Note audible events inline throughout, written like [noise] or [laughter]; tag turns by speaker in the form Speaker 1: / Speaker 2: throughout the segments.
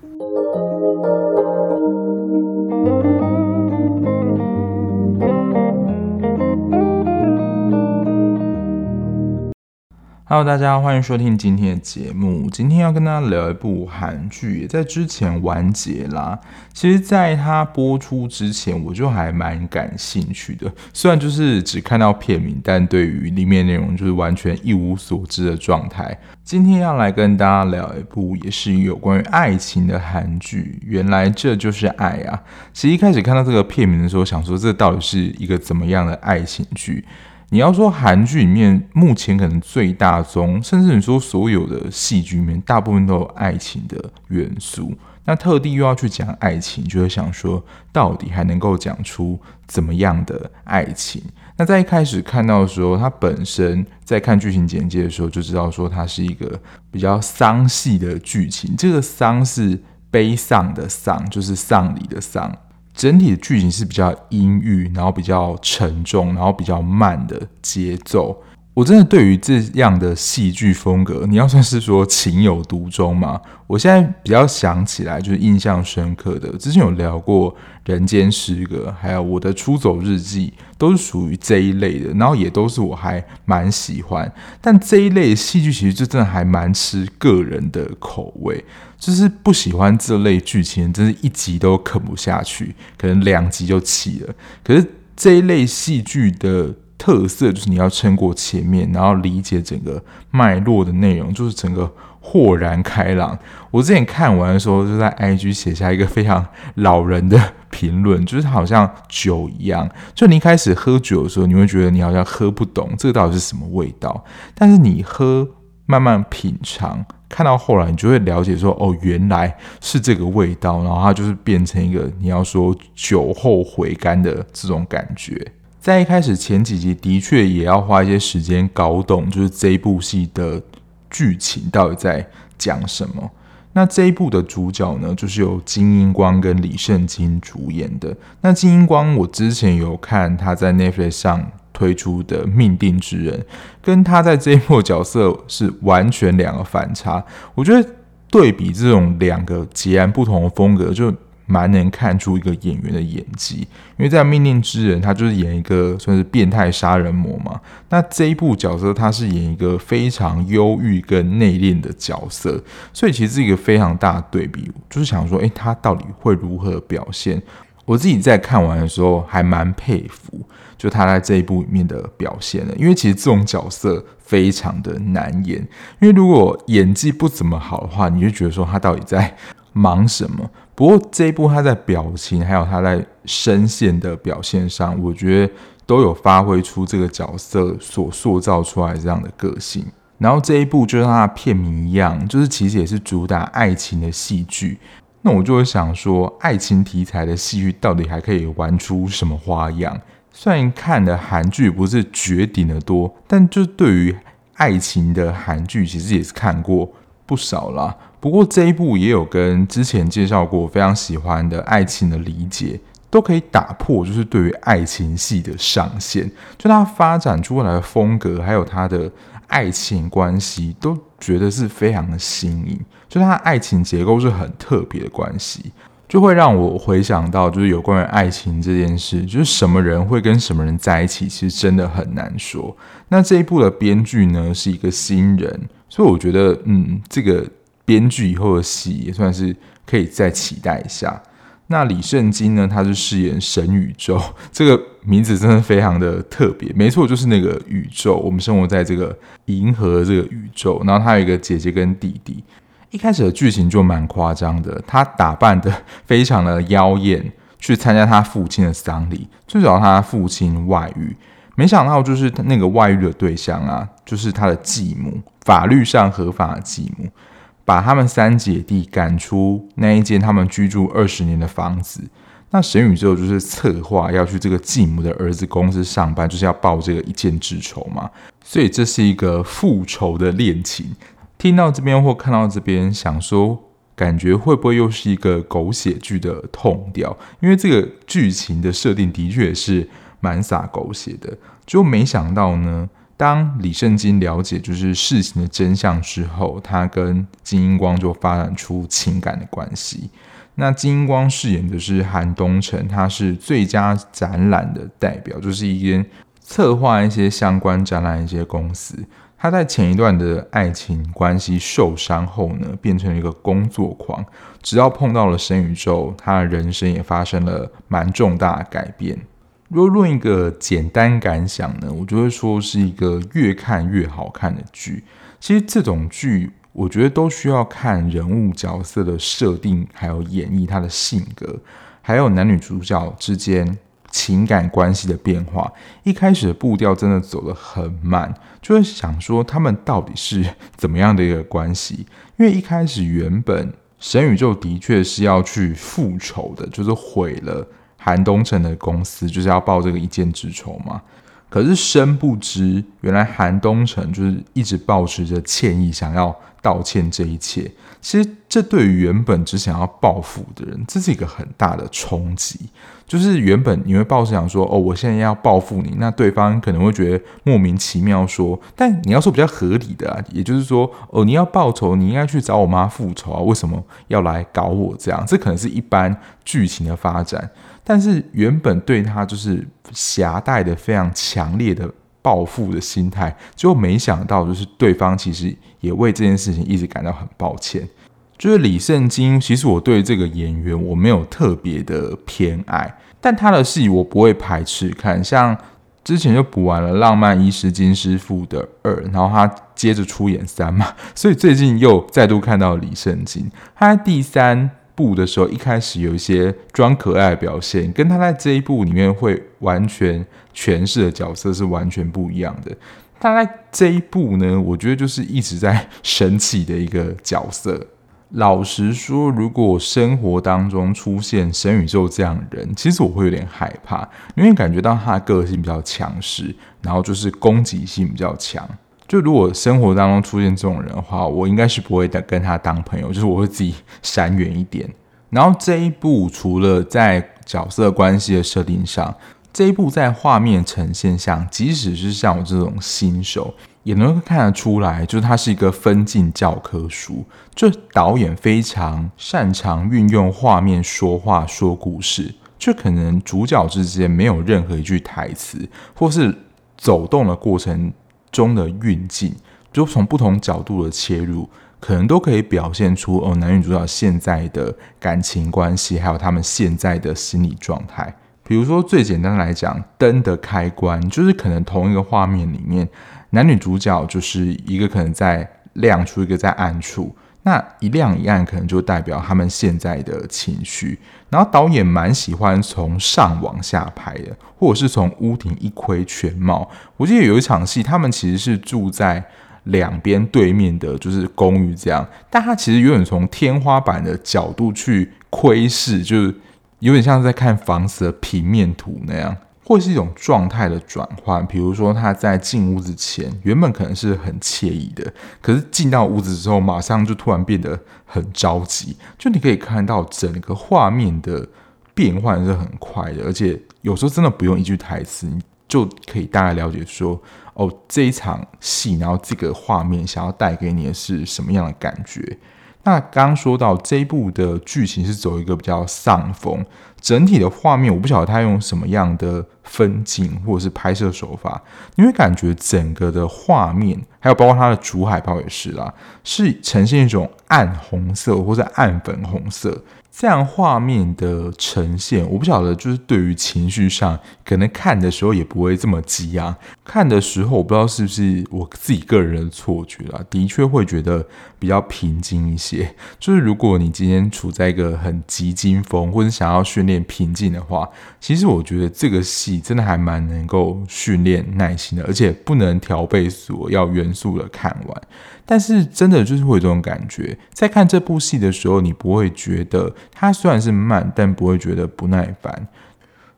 Speaker 1: Thank you. Hello，大家欢迎收听今天的节目。今天要跟大家聊一部韩剧，也在之前完结啦。其实，在它播出之前，我就还蛮感兴趣的。虽然就是只看到片名，但对于里面内容就是完全一无所知的状态。今天要来跟大家聊一部也是有关于爱情的韩剧。原来这就是爱啊！其实一开始看到这个片名的时候，想说这到底是一个怎么样的爱情剧？你要说韩剧里面目前可能最大宗，甚至你说所有的戏剧里面，大部分都有爱情的元素。那特地又要去讲爱情，就会想说，到底还能够讲出怎么样的爱情？那在一开始看到的时候，它本身在看剧情简介的时候就知道说，它是一个比较丧系的剧情。这个丧是悲丧的丧，就是丧礼的丧。整体的剧情是比较阴郁，然后比较沉重，然后比较慢的节奏。我真的对于这样的戏剧风格，你要算是说情有独钟吗？我现在比较想起来，就是印象深刻的，之前有聊过《人间失格》，还有《我的出走日记》，都是属于这一类的，然后也都是我还蛮喜欢。但这一类戏剧其实就真的还蛮吃个人的口味，就是不喜欢这类剧情，真是一集都啃不下去，可能两集就弃了。可是这一类戏剧的。特色就是你要撑过前面，然后理解整个脉络的内容，就是整个豁然开朗。我之前看完的时候，就在 IG 写下一个非常老人的评论，就是好像酒一样，就你一开始喝酒的时候，你会觉得你好像喝不懂这个到底是什么味道，但是你喝慢慢品尝，看到后来，你就会了解说，哦，原来是这个味道，然后它就是变成一个你要说酒后回甘的这种感觉。在一开始前几集，的确也要花一些时间搞懂，就是这一部戏的剧情到底在讲什么。那这一部的主角呢，就是由金英光跟李圣经主演的。那金英光，我之前有看他在 Netflix 上推出的《命定之人》，跟他在这一部角色是完全两个反差。我觉得对比这种两个截然不同的风格，就。蛮能看出一个演员的演技，因为在《命令之人》，他就是演一个算是变态杀人魔嘛。那这一部角色，他是演一个非常忧郁跟内敛的角色，所以其实是一个非常大的对比。就是想说，诶，他到底会如何表现？我自己在看完的时候，还蛮佩服，就他在这一部里面的表现的。因为其实这种角色非常的难演，因为如果演技不怎么好的话，你就觉得说他到底在忙什么？不过这一部他在表情还有他在声线的表现上，我觉得都有发挥出这个角色所塑造出来这样的个性。然后这一部就像他的片名一样，就是其实也是主打爱情的戏剧。那我就会想说，爱情题材的戏剧到底还可以玩出什么花样？虽然看的韩剧不是绝顶的多，但就对于爱情的韩剧，其实也是看过不少啦。不过这一部也有跟之前介绍过非常喜欢的爱情的理解，都可以打破，就是对于爱情戏的上限。就它发展出来的风格，还有它的爱情关系，都觉得是非常的新颖。就它爱情结构是很特别的关系，就会让我回想到，就是有关于爱情这件事，就是什么人会跟什么人在一起，其实真的很难说。那这一部的编剧呢，是一个新人，所以我觉得，嗯，这个。编剧以后的戏也算是可以再期待一下。那李圣经呢？他是饰演神宇宙，[laughs] 这个名字真的非常的特别。没错，就是那个宇宙，我们生活在这个银河这个宇宙。然后他有一个姐姐跟弟弟。一开始的剧情就蛮夸张的，他打扮得非常的妖艳，去参加他父亲的丧礼，最早他父亲外遇，没想到就是那个外遇的对象啊，就是他的继母，法律上合法的继母。把他们三姐弟赶出那一间他们居住二十年的房子。那神宇宙就是策划要去这个继母的儿子公司上班，就是要报这个一箭之仇嘛。所以这是一个复仇的恋情。听到这边或看到这边，想说感觉会不会又是一个狗血剧的痛调？因为这个剧情的设定的确是蛮洒狗血的。就没想到呢，当李圣经了解就是事情的真相之后，他跟金英光就发展出情感的关系。那金英光饰演的是韩东城，他是最佳展览的代表，就是一间策划一些相关展览一些公司。他在前一段的爱情关系受伤后呢，变成了一个工作狂，直到碰到了神宇宙，他的人生也发生了蛮重大的改变。如果论一个简单感想呢，我就会说是一个越看越好看的剧。其实这种剧，我觉得都需要看人物角色的设定，还有演绎他的性格，还有男女主角之间。情感关系的变化，一开始的步调真的走得很慢，就会想说他们到底是怎么样的一个关系？因为一开始原本神宇宙的确是要去复仇的，就是毁了韩东城的公司，就是要报这个一箭之仇嘛。可是深不知，原来韩东城就是一直抱持着歉意，想要道歉这一切。其实这对于原本只想要报复的人，这是一个很大的冲击。就是原本你会抱着想说，哦，我现在要报复你，那对方可能会觉得莫名其妙说，但你要说比较合理的啊，也就是说，哦，你要报仇，你应该去找我妈复仇啊，为什么要来搞我这样？这可能是一般剧情的发展。但是原本对他就是挟带的非常强烈的报复的心态，结果没想到就是对方其实也为这件事情一直感到很抱歉。就是李圣经，其实我对这个演员我没有特别的偏爱，但他的戏我不会排斥看。像之前就补完了《浪漫医师金师傅》的二，然后他接着出演三嘛，所以最近又再度看到李圣经，他在第三。部的时候，一开始有一些装可爱的表现，跟他在这一部里面会完全诠释的角色是完全不一样的。他在这一部呢，我觉得就是一直在神奇的一个角色。老实说，如果生活当中出现神宇宙这样人，其实我会有点害怕，因为感觉到他的个性比较强势，然后就是攻击性比较强。就如果生活当中出现这种人的话，我应该是不会再跟他当朋友，就是我会自己闪远一点。然后这一部除了在角色关系的设定上，这一部在画面呈现上，即使是像我这种新手，也能够看得出来，就是它是一个分镜教科书。就导演非常擅长运用画面说话说故事，就可能主角之间没有任何一句台词，或是走动的过程。中的运镜，就从不同角度的切入，可能都可以表现出哦，男女主角现在的感情关系，还有他们现在的心理状态。比如说，最简单来讲，灯的开关，就是可能同一个画面里面，男女主角就是一个可能在亮处，一个在暗处。那一亮一暗，可能就代表他们现在的情绪。然后导演蛮喜欢从上往下拍的，或者是从屋顶一窥全貌。我记得有一场戏，他们其实是住在两边对面的，就是公寓这样。但他其实有点从天花板的角度去窥视，就是有点像是在看房子的平面图那样。或是一种状态的转换，比如说他在进屋子前，原本可能是很惬意的，可是进到屋子之后，马上就突然变得很着急。就你可以看到整个画面的变换是很快的，而且有时候真的不用一句台词，你就可以大概了解说，哦，这一场戏，然后这个画面想要带给你的是什么样的感觉。那刚刚说到这一部的剧情是走一个比较丧风，整体的画面我不晓得他用什么样的分镜或者是拍摄手法，你会感觉整个的画面，还有包括它的主海报也是啦，是呈现一种暗红色或者暗粉红色。这样画面的呈现，我不晓得，就是对于情绪上，可能看的时候也不会这么激昂。看的时候，我不知道是不是我自己个人的错觉啦，的确会觉得比较平静一些。就是如果你今天处在一个很急惊风，或者想要训练平静的话，其实我觉得这个戏真的还蛮能够训练耐心的，而且不能调倍速，要原速的看完。但是真的就是会有这种感觉，在看这部戏的时候，你不会觉得它虽然是慢，但不会觉得不耐烦。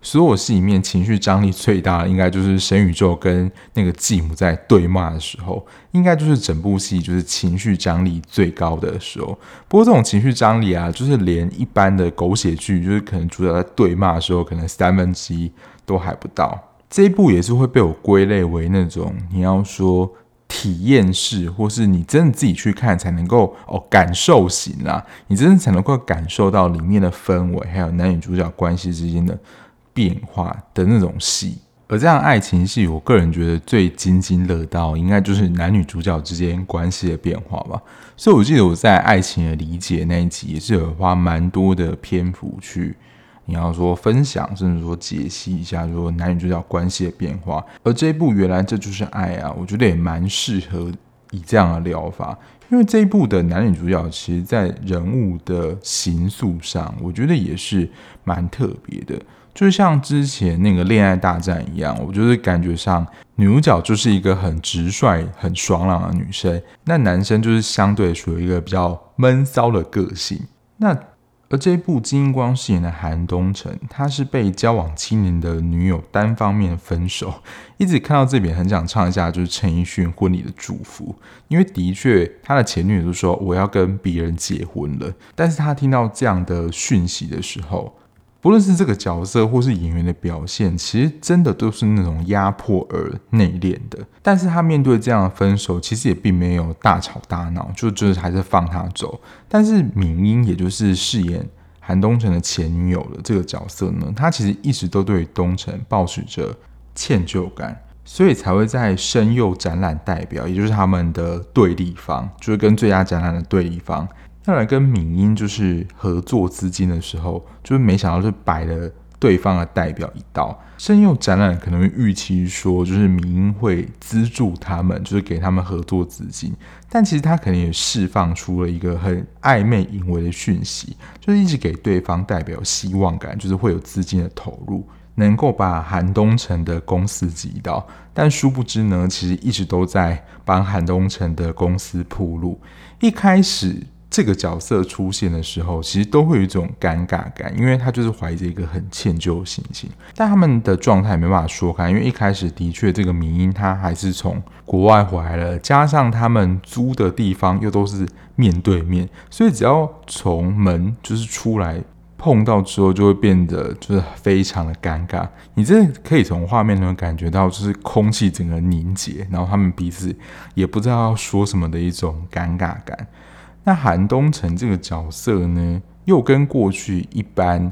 Speaker 1: 所有戏里面情绪张力最大的，应该就是神宇宙跟那个继母在对骂的时候，应该就是整部戏就是情绪张力最高的时候。不过这种情绪张力啊，就是连一般的狗血剧，就是可能主角在对骂的时候，可能三分之一都还不到。这一部也是会被我归类为那种你要说体验式，或是你真的自己去看才能够哦感受型啦，你真的才能够感受到里面的氛围，还有男女主角关系之间的变化的那种戏。而这样爱情戏，我个人觉得最津津乐道，应该就是男女主角之间关系的变化吧。所以我记得我在爱情的理解那一集，也是有花蛮多的篇幅去，你要说分享，甚至说解析一下，说男女主角关系的变化。而这一部原来这就是爱啊，我觉得也蛮适合以这样的疗法，因为这一部的男女主角，其实在人物的形塑上，我觉得也是蛮特别的。就像之前那个恋爱大战一样，我就是感觉上女主角就是一个很直率、很爽朗的女生，那男生就是相对属于一个比较闷骚的个性。那而这一部金英光饰演的韩东城，他是被交往七年的女友单方面分手，一直看到这边很想唱一下就是陈奕迅婚礼的祝福，因为的确他的前女友就说我要跟别人结婚了，但是他听到这样的讯息的时候。不论是这个角色或是演员的表现，其实真的都是那种压迫而内敛的。但是他面对这样的分手，其实也并没有大吵大闹，就就是还是放他走。但是敏英，也就是饰演韩东城的前女友的这个角色呢，他其实一直都对东城抱持着歉疚感，所以才会在声优展览代表，也就是他们的对立方，就是跟最佳展览的对立方。要来跟敏英就是合作资金的时候，就是没想到就摆了对方的代表一道。声优展览可能预期说，就是敏英会资助他们，就是给他们合作资金。但其实他可能也释放出了一个很暧昧隐晦的讯息，就是一直给对方代表希望感，就是会有资金的投入，能够把韩东城的公司击倒。但殊不知呢，其实一直都在帮韩东城的公司铺路。一开始。这个角色出现的时候，其实都会有一种尴尬感，因为他就是怀着一个很歉疚的心情。但他们的状态没办法说开，因为一开始的确这个敏英他还是从国外回来了，加上他们租的地方又都是面对面，所以只要从门就是出来碰到之后，就会变得就是非常的尴尬。你这可以从画面中感觉到，就是空气整个凝结，然后他们彼此也不知道要说什么的一种尴尬感。那韩东城这个角色呢，又跟过去一般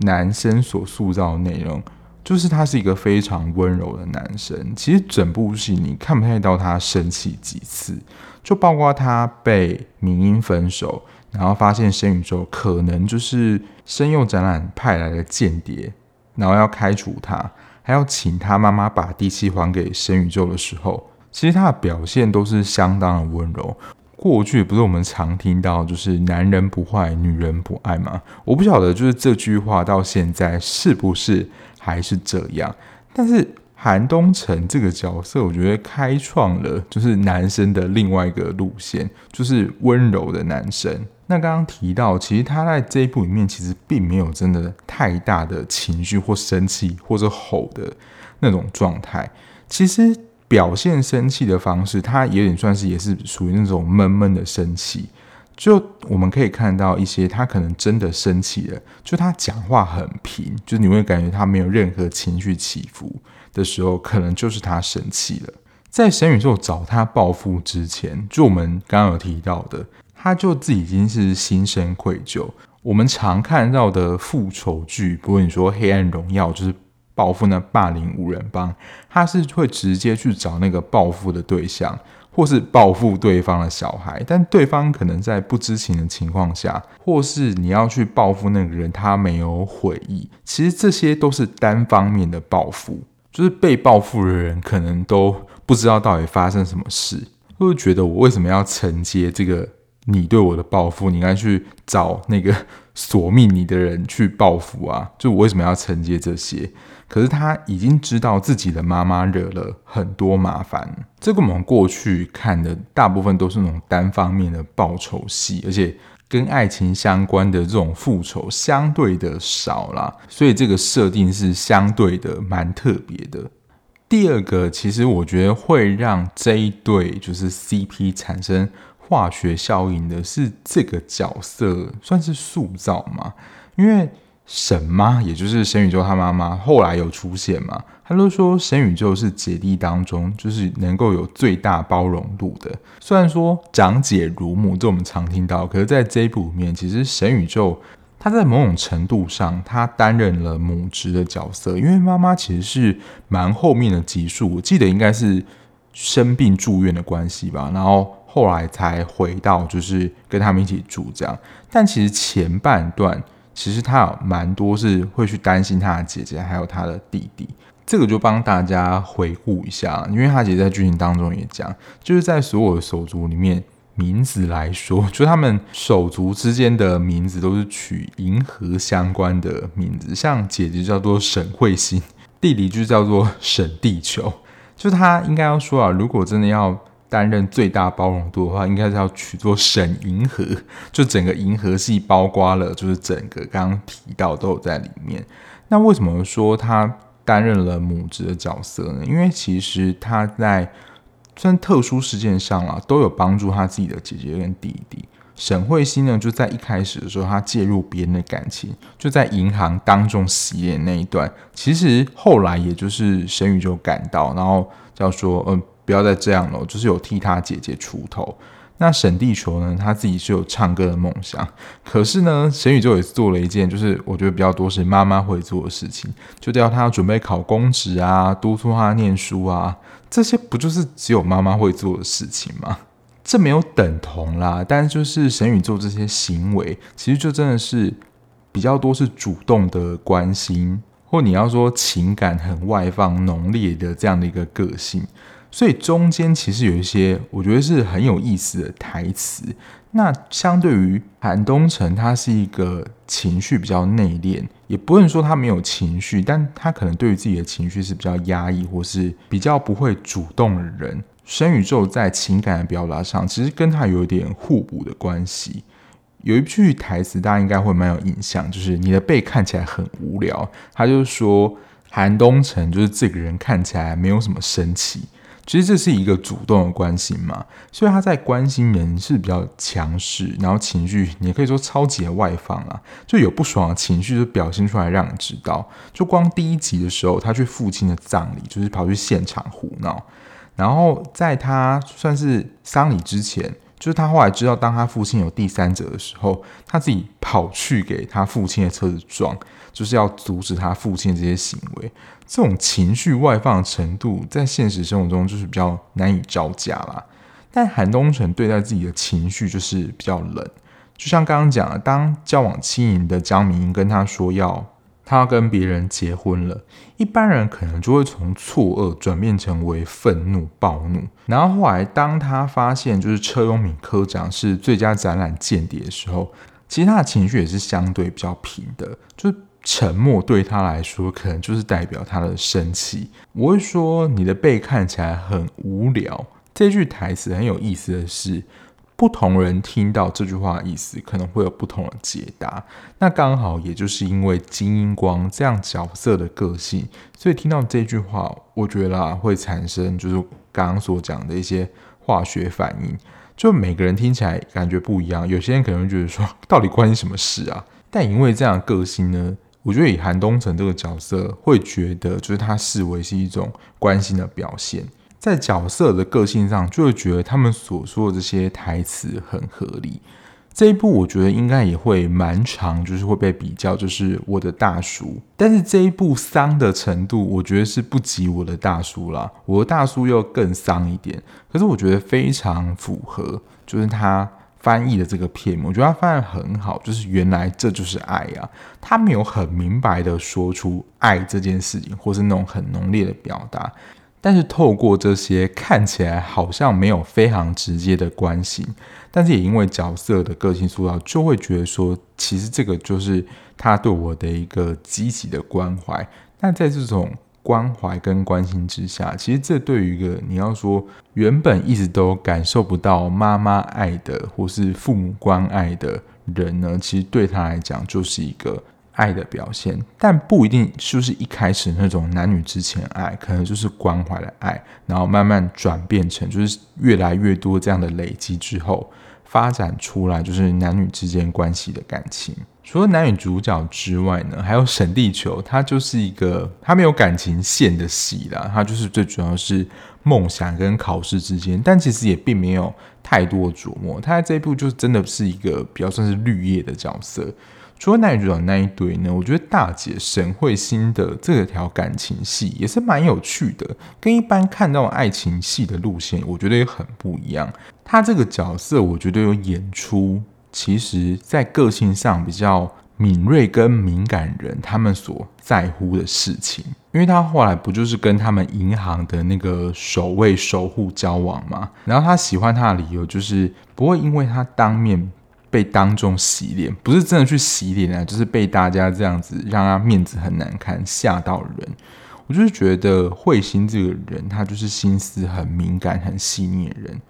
Speaker 1: 男生所塑造的内容，就是他是一个非常温柔的男生。其实整部戏你看不太到他生气几次，就包括他被明英分手，然后发现申宇宙可能就是声优展览派来的间谍，然后要开除他，还要请他妈妈把地契还给申宇宙的时候，其实他的表现都是相当的温柔。过去不是我们常听到，就是男人不坏，女人不爱吗？我不晓得，就是这句话到现在是不是还是这样？但是韩东城这个角色，我觉得开创了就是男生的另外一个路线，就是温柔的男生。那刚刚提到，其实他在这一部里面，其实并没有真的太大的情绪或生气或者吼的那种状态。其实。表现生气的方式，他有点算是也是属于那种闷闷的生气。就我们可以看到一些，他可能真的生气了，就他讲话很平，就是你会感觉他没有任何情绪起伏的时候，可能就是他生气了。在神宇宙找他报复之前，就我们刚刚有提到的，他就自己已经是心生愧疚。我们常看到的复仇剧，不过你说《黑暗荣耀》就是。报复那霸凌五人帮，他是会直接去找那个报复的对象，或是报复对方的小孩，但对方可能在不知情的情况下，或是你要去报复那个人，他没有悔意，其实这些都是单方面的报复，就是被报复的人可能都不知道到底发生什么事，会觉得我为什么要承接这个你对我的报复？你应该去找那个 [laughs] 索命你的人去报复啊！就我为什么要承接这些？可是他已经知道自己的妈妈惹了很多麻烦，这个我们过去看的大部分都是那种单方面的报仇戏，而且跟爱情相关的这种复仇相对的少啦，所以这个设定是相对的蛮特别的。第二个，其实我觉得会让这一对就是 CP 产生化学效应的是这个角色算是塑造嘛，因为。神妈，也就是神宇宙他妈妈，后来有出现嘛？他都说神宇宙是姐弟当中就是能够有最大包容度的。虽然说长姐如母，这我们常听到，可是在这一部里面，其实神宇宙他在某种程度上，他担任了母职的角色，因为妈妈其实是蛮后面的集数，我记得应该是生病住院的关系吧，然后后来才回到就是跟他们一起住这样。但其实前半段。其实他有蛮多是会去担心他的姐姐，还有他的弟弟。这个就帮大家回顾一下，因为他姐在剧情当中也讲，就是在所有的手足里面，名字来说，[laughs] 就他们手足之间的名字都是取银河相关的名字，像姐姐叫做沈彗星，弟弟就叫做沈地球。就他应该要说啊，如果真的要。担任最大包容度的话，应该是要取做沈银河，[laughs] 就整个银河系包括了，就是整个刚刚提到都有在里面。那为什么说他担任了母职的角色呢？因为其实他在算特殊事件上啊，都有帮助他自己的姐姐跟弟弟。沈彗星呢，就在一开始的时候，他介入别人的感情，就在银行当众洗脸那一段，其实后来也就是沈宇宙赶到，然后叫说嗯。不要再这样了，就是有替他姐姐出头。那沈地球呢？他自己是有唱歌的梦想，可是呢，沈宇宙也做了一件，就是我觉得比较多是妈妈会做的事情，就叫他准备考公职啊，督促他念书啊，这些不就是只有妈妈会做的事情吗？这没有等同啦，但就是沈宇宙这些行为，其实就真的是比较多是主动的关心，或你要说情感很外放、浓烈的这样的一个个性。所以中间其实有一些我觉得是很有意思的台词。那相对于韩东城，他是一个情绪比较内敛，也不能说他没有情绪，但他可能对于自己的情绪是比较压抑，或是比较不会主动的人。神宇宙在情感的表达上，其实跟他有一点互补的关系。有一句台词大家应该会蛮有印象，就是你的背看起来很无聊。他就是说韩东城就是这个人看起来没有什么生气。其实这是一个主动的关心嘛，所以他在关心人是比较强势，然后情绪你也可以说超级的外放啊，就有不爽的情绪就表现出来让你知道。就光第一集的时候，他去父亲的葬礼，就是跑去现场胡闹，然后在他算是丧礼之前，就是他后来知道当他父亲有第三者的时候，他自己跑去给他父亲的车子撞，就是要阻止他父亲这些行为。这种情绪外放的程度，在现实生活中就是比较难以招架啦。但韩东城对待自己的情绪就是比较冷，就像刚刚讲的，当交往七年的江明跟他说要他跟别人结婚了，一般人可能就会从错愕转变成为愤怒、暴怒。然后后来，当他发现就是车永敏科长是最佳展览间谍的时候，其实他的情绪也是相对比较平的，就。沉默对他来说，可能就是代表他的生气。我会说，你的背看起来很无聊。这句台词很有意思的是，不同人听到这句话意思，可能会有不同的解答。那刚好也就是因为金英光这样角色的个性，所以听到这句话，我觉得啊，会产生就是刚刚所讲的一些化学反应。就每个人听起来感觉不一样，有些人可能会觉得说，到底关你什么事啊？但因为这样的个性呢，我觉得以韩东城这个角色，会觉得就是他视为是一种关心的表现，在角色的个性上，就会觉得他们所说的这些台词很合理。这一部我觉得应该也会蛮长，就是会被比较，就是我的大叔。但是这一部丧的程度，我觉得是不及我的大叔啦。我的大叔又更丧一点，可是我觉得非常符合，就是他。翻译的这个片，我觉得他翻译很好，就是原来这就是爱啊，他没有很明白的说出爱这件事情，或是那种很浓烈的表达，但是透过这些看起来好像没有非常直接的关系，但是也因为角色的个性塑造，就会觉得说，其实这个就是他对我的一个积极的关怀。那在这种关怀跟关心之下，其实这对于一个你要说原本一直都感受不到妈妈爱的或是父母关爱的人呢，其实对他来讲就是一个爱的表现，但不一定就是一开始那种男女之间爱，可能就是关怀的爱，然后慢慢转变成就是越来越多这样的累积之后，发展出来就是男女之间关系的感情。除了男女主角之外呢，还有沈地球，他就是一个他没有感情线的戏啦，他就是最主要是梦想跟考试之间，但其实也并没有太多琢磨。他在这一部就真的是一个比较算是绿叶的角色。除了男女主角那一堆呢，我觉得大姐沈慧欣的这条感情戏也是蛮有趣的，跟一般看到爱情戏的路线，我觉得也很不一样。他这个角色，我觉得有演出。其实，在个性上比较敏锐跟敏感人，他们所在乎的事情，因为他后来不就是跟他们银行的那个守卫守护交往吗？然后他喜欢他的理由就是不会因为他当面被当众洗脸，不是真的去洗脸啊，就是被大家这样子让他面子很难看，吓到人。我就是觉得慧心这个人，他就是心思很敏感、很细腻的人。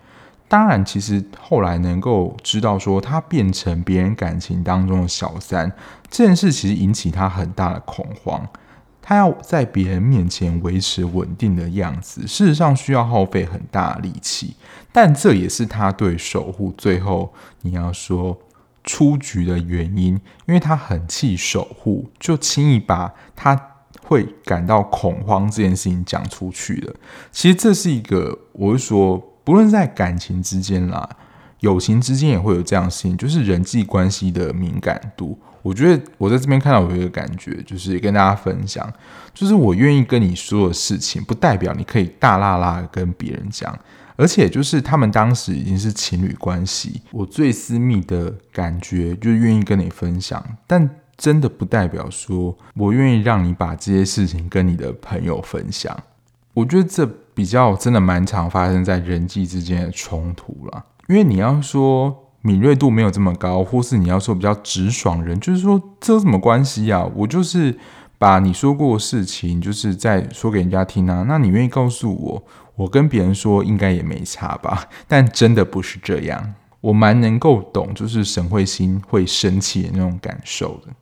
Speaker 1: 当然，其实后来能够知道说他变成别人感情当中的小三这件事，其实引起他很大的恐慌。他要在别人面前维持稳定的样子，事实上需要耗费很大的力气。但这也是他对守护最后你要说出局的原因，因为他很气守护，就轻易把他会感到恐慌这件事情讲出去了。其实这是一个，我是说。不论在感情之间啦，友情之间也会有这样的事情，就是人际关系的敏感度。我觉得我在这边看到有一个感觉，就是跟大家分享，就是我愿意跟你说的事情，不代表你可以大啦啦跟别人讲。而且就是他们当时已经是情侣关系，我最私密的感觉就愿意跟你分享，但真的不代表说我愿意让你把这些事情跟你的朋友分享。我觉得这比较真的蛮常发生在人际之间的冲突啦，因为你要说敏锐度没有这么高，或是你要说比较直爽人，就是说这有什么关系啊？我就是把你说过的事情，就是在说给人家听啊。那你愿意告诉我，我跟别人说应该也没差吧？[laughs] 但真的不是这样，我蛮能够懂，就是沈慧星会生气的那种感受的。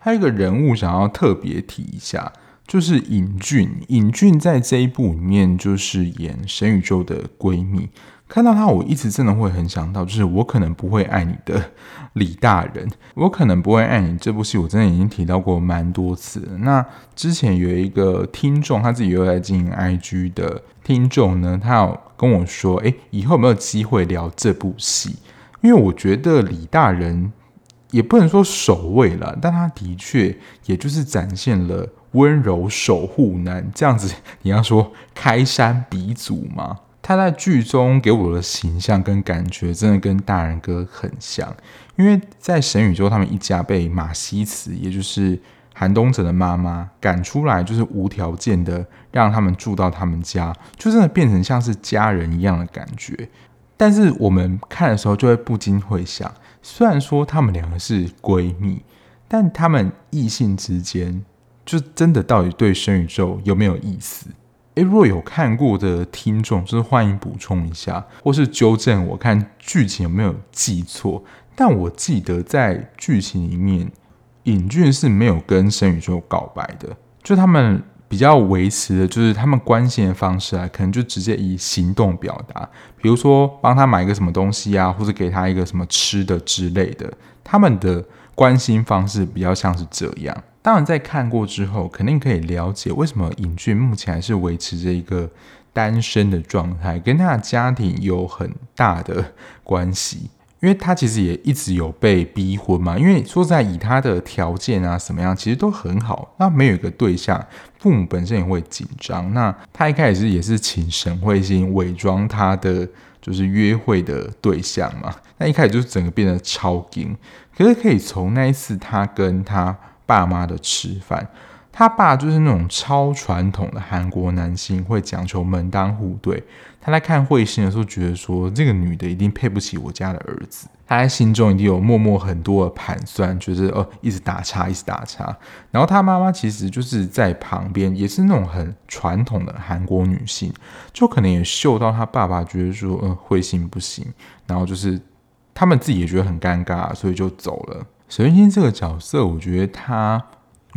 Speaker 1: 还有一个人物想要特别提一下。就是尹俊，尹俊在这一部里面就是演沈宇宙的闺蜜。看到他，我一直真的会很想到，就是我可能不会爱你的 [laughs] 李大人，我可能不会爱你这部戏，我真的已经提到过蛮多次。那之前有一个听众，他自己又在经营 IG 的听众呢，他有跟我说，哎，以后有没有机会聊这部戏？因为我觉得李大人也不能说守卫了，但他的确也就是展现了。温柔守护男这样子，你要说开山鼻祖吗？他在剧中给我的形象跟感觉，真的跟大人哥很像。因为在神宇宙他们一家被马西茨，也就是韩东哲的妈妈赶出来，就是无条件的让他们住到他们家，就真的变成像是家人一样的感觉。但是我们看的时候，就会不禁会想，虽然说他们两个是闺蜜，但他们异性之间。就真的到底对沈宇宙有没有意思？诶，若有看过的听众，就是欢迎补充一下，或是纠正我看剧情有没有记错。但我记得在剧情里面，尹俊是没有跟申宇宙告白的。就他们比较维持的，就是他们关心的方式啊，可能就直接以行动表达，比如说帮他买一个什么东西啊，或者给他一个什么吃的之类的。他们的关心方式比较像是这样。当然，在看过之后，肯定可以了解为什么尹俊目前还是维持着一个单身的状态，跟他的家庭有很大的关系。因为他其实也一直有被逼婚嘛。因为说在，以他的条件啊，什么样，其实都很好。那没有一个对象，父母本身也会紧张。那他一开始也是请沈慧星伪装他的就是约会的对象嘛。那一开始就是整个变得超硬。可是可以从那一次他跟他。爸妈的吃饭，他爸就是那种超传统的韩国男性，会讲求门当户对。他在看慧星的时候，觉得说这个女的一定配不起我家的儿子，他在心中一定有默默很多的盘算，觉得哦，一直打岔，一直打岔。然后他妈妈其实就是在旁边，也是那种很传统的韩国女性，就可能也嗅到他爸爸觉得说，嗯，慧星不行，然后就是他们自己也觉得很尴尬，所以就走了。沈慧星这个角色，我觉得他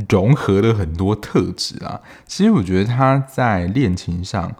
Speaker 1: 融合了很多特质啊。其实我觉得他在恋情上，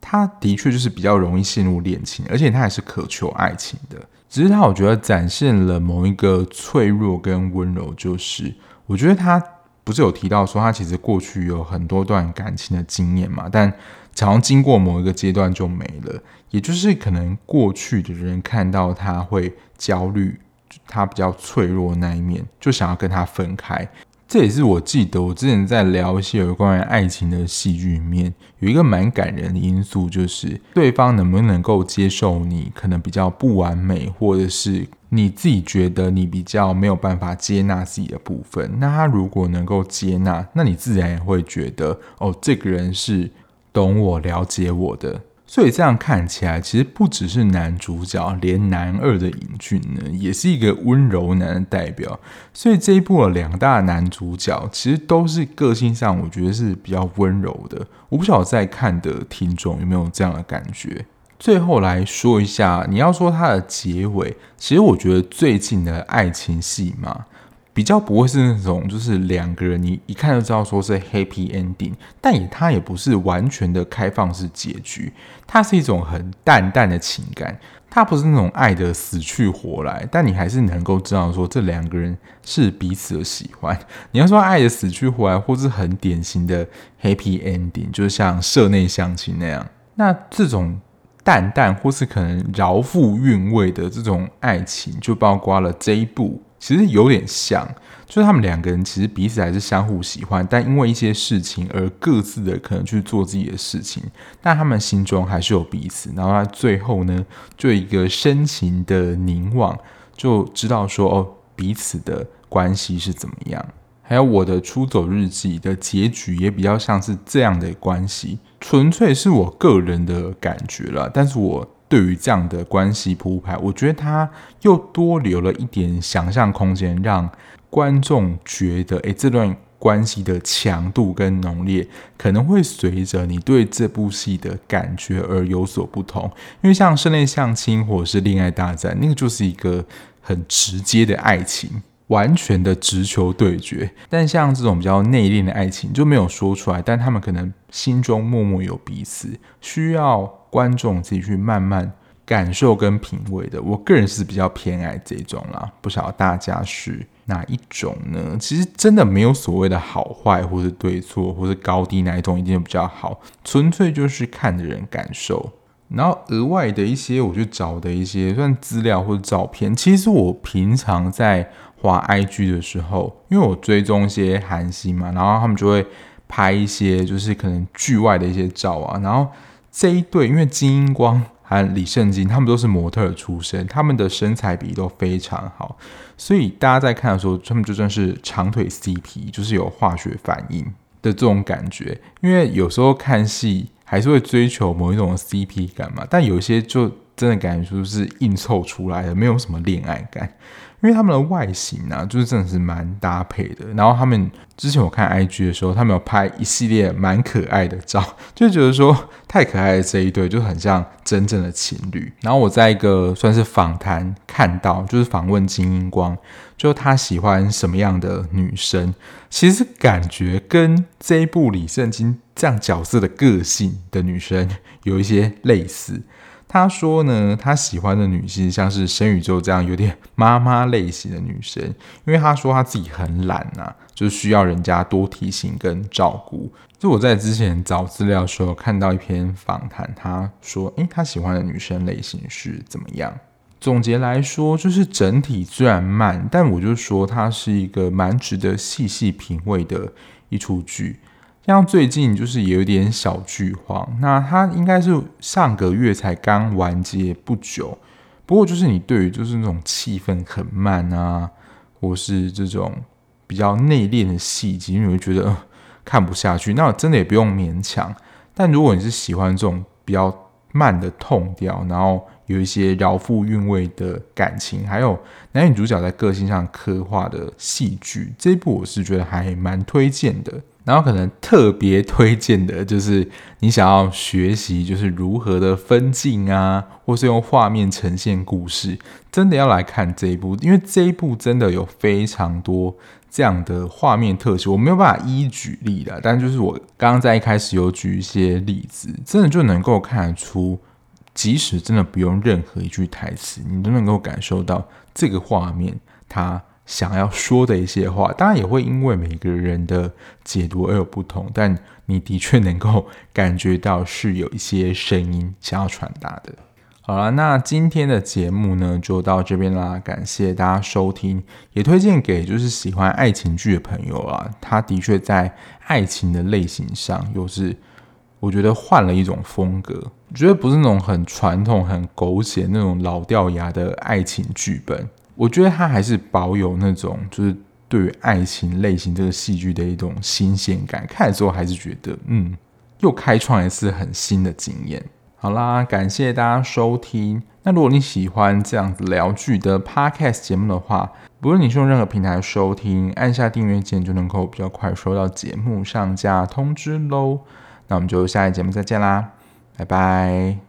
Speaker 1: 他的确就是比较容易陷入恋情，而且他还是渴求爱情的。只是他我觉得展现了某一个脆弱跟温柔，就是我觉得他不是有提到说他其实过去有很多段感情的经验嘛，但常常经过某一个阶段就没了，也就是可能过去的人看到他会焦虑，他比较脆弱那一面，就想要跟他分开。这也是我记得我之前在聊一些有关于爱情的戏剧里面，有一个蛮感人的因素，就是对方能不能够接受你可能比较不完美，或者是你自己觉得你比较没有办法接纳自己的部分。那他如果能够接纳，那你自然也会觉得哦，这个人是懂我、了解我的。所以这样看起来，其实不只是男主角，连男二的尹俊呢，也是一个温柔男的代表。所以这一部的两大男主角，其实都是个性上，我觉得是比较温柔的。我不晓得在看的听众有没有这样的感觉。最后来说一下，你要说它的结尾，其实我觉得最近的爱情戏嘛。比较不会是那种，就是两个人你一看就知道说是 happy ending，但也它也不是完全的开放式结局，它是一种很淡淡的情感，它不是那种爱的死去活来，但你还是能够知道说这两个人是彼此的喜欢。[laughs] 你要说爱的死去活来，或是很典型的 happy ending，就像社内相亲那样，那这种淡淡或是可能饶富韵味的这种爱情，就包括了这一部。其实有点像，就是他们两个人其实彼此还是相互喜欢，但因为一些事情而各自的可能去做自己的事情，但他们心中还是有彼此。然后他最后呢，就一个深情的凝望，就知道说哦，彼此的关系是怎么样。还有我的出走日记的结局也比较像是这样的关系，纯粹是我个人的感觉了，但是我。对于这样的关系铺排，我觉得他又多留了一点想象空间，让观众觉得，诶，这段关系的强度跟浓烈可能会随着你对这部戏的感觉而有所不同。因为像室内相亲或者是恋爱大战，那个就是一个很直接的爱情，完全的直球对决。但像这种比较内敛的爱情就没有说出来，但他们可能心中默默有彼此，需要。观众自己去慢慢感受跟品味的，我个人是比较偏爱这种啦，不晓得大家是哪一种呢？其实真的没有所谓的好坏，或是对错，或是高低哪一种一定比较好，纯粹就是看的人感受。然后额外的一些，我去找的一些算资料或者照片，其实我平常在滑 IG 的时候，因为我追踪一些韩星嘛，然后他们就会拍一些就是可能剧外的一些照啊，然后。这一对，因为金英光和李圣经，他们都是模特出身，他们的身材比都非常好，所以大家在看的时候，他们就算是长腿 CP，就是有化学反应的这种感觉。因为有时候看戏还是会追求某一种 CP 感嘛，但有些就真的感觉就是硬凑出来的，没有什么恋爱感。因为他们的外形呢、啊，就是真的是蛮搭配的。然后他们之前我看 IG 的时候，他们有拍一系列蛮可爱的照，就觉得说太可爱的这一对就很像真正的情侣。然后我在一个算是访谈看到，就是访问金英光，就他喜欢什么样的女生，其实感觉跟这一部李圣经这样角色的个性的女生有一些类似。他说呢，他喜欢的女性像是申宇宙这样有点妈妈类型的女生，因为他说他自己很懒呐、啊，就需要人家多提醒跟照顾。就我在之前找资料的时候看到一篇访谈，他说，诶，他喜欢的女生类型是怎么样？总结来说，就是整体虽然慢，但我就说它是一个蛮值得细细品味的一出剧。像最近就是也有点小剧荒，那它应该是上个月才刚完结不久。不过就是你对于就是那种气氛很慢啊，或是这种比较内敛的细节，你会觉得、看不下去。那真的也不用勉强。但如果你是喜欢这种比较慢的痛调，然后有一些饶富韵味的感情，还有男女主角在个性上刻画的戏剧，这一部我是觉得还蛮推荐的。然后可能特别推荐的就是你想要学习就是如何的分镜啊，或是用画面呈现故事，真的要来看这一部，因为这一部真的有非常多这样的画面特效，我没有办法一一举例的，但就是我刚刚在一开始有举一些例子，真的就能够看得出即使真的不用任何一句台词，你都能够感受到这个画面它想要说的一些话。当然也会因为每个人的解读而有不同，但你的确能够感觉到是有一些声音想要传达的。[laughs] 好了，那今天的节目呢，就到这边啦。感谢大家收听，也推荐给就是喜欢爱情剧的朋友啊。他的确在爱情的类型上，又是我觉得换了一种风格。我觉得不是那种很传统、很狗血那种老掉牙的爱情剧本。我觉得他还是保有那种就是对于爱情类型这个戏剧的一种新鲜感。看的时候还是觉得，嗯，又开创一次很新的经验。好啦，感谢大家收听。那如果你喜欢这样子聊剧的 podcast 节目的话，不论你是用任何平台收听，按下订阅键就能够比较快收到节目上架通知喽。那我们就下一节目再见啦，拜拜。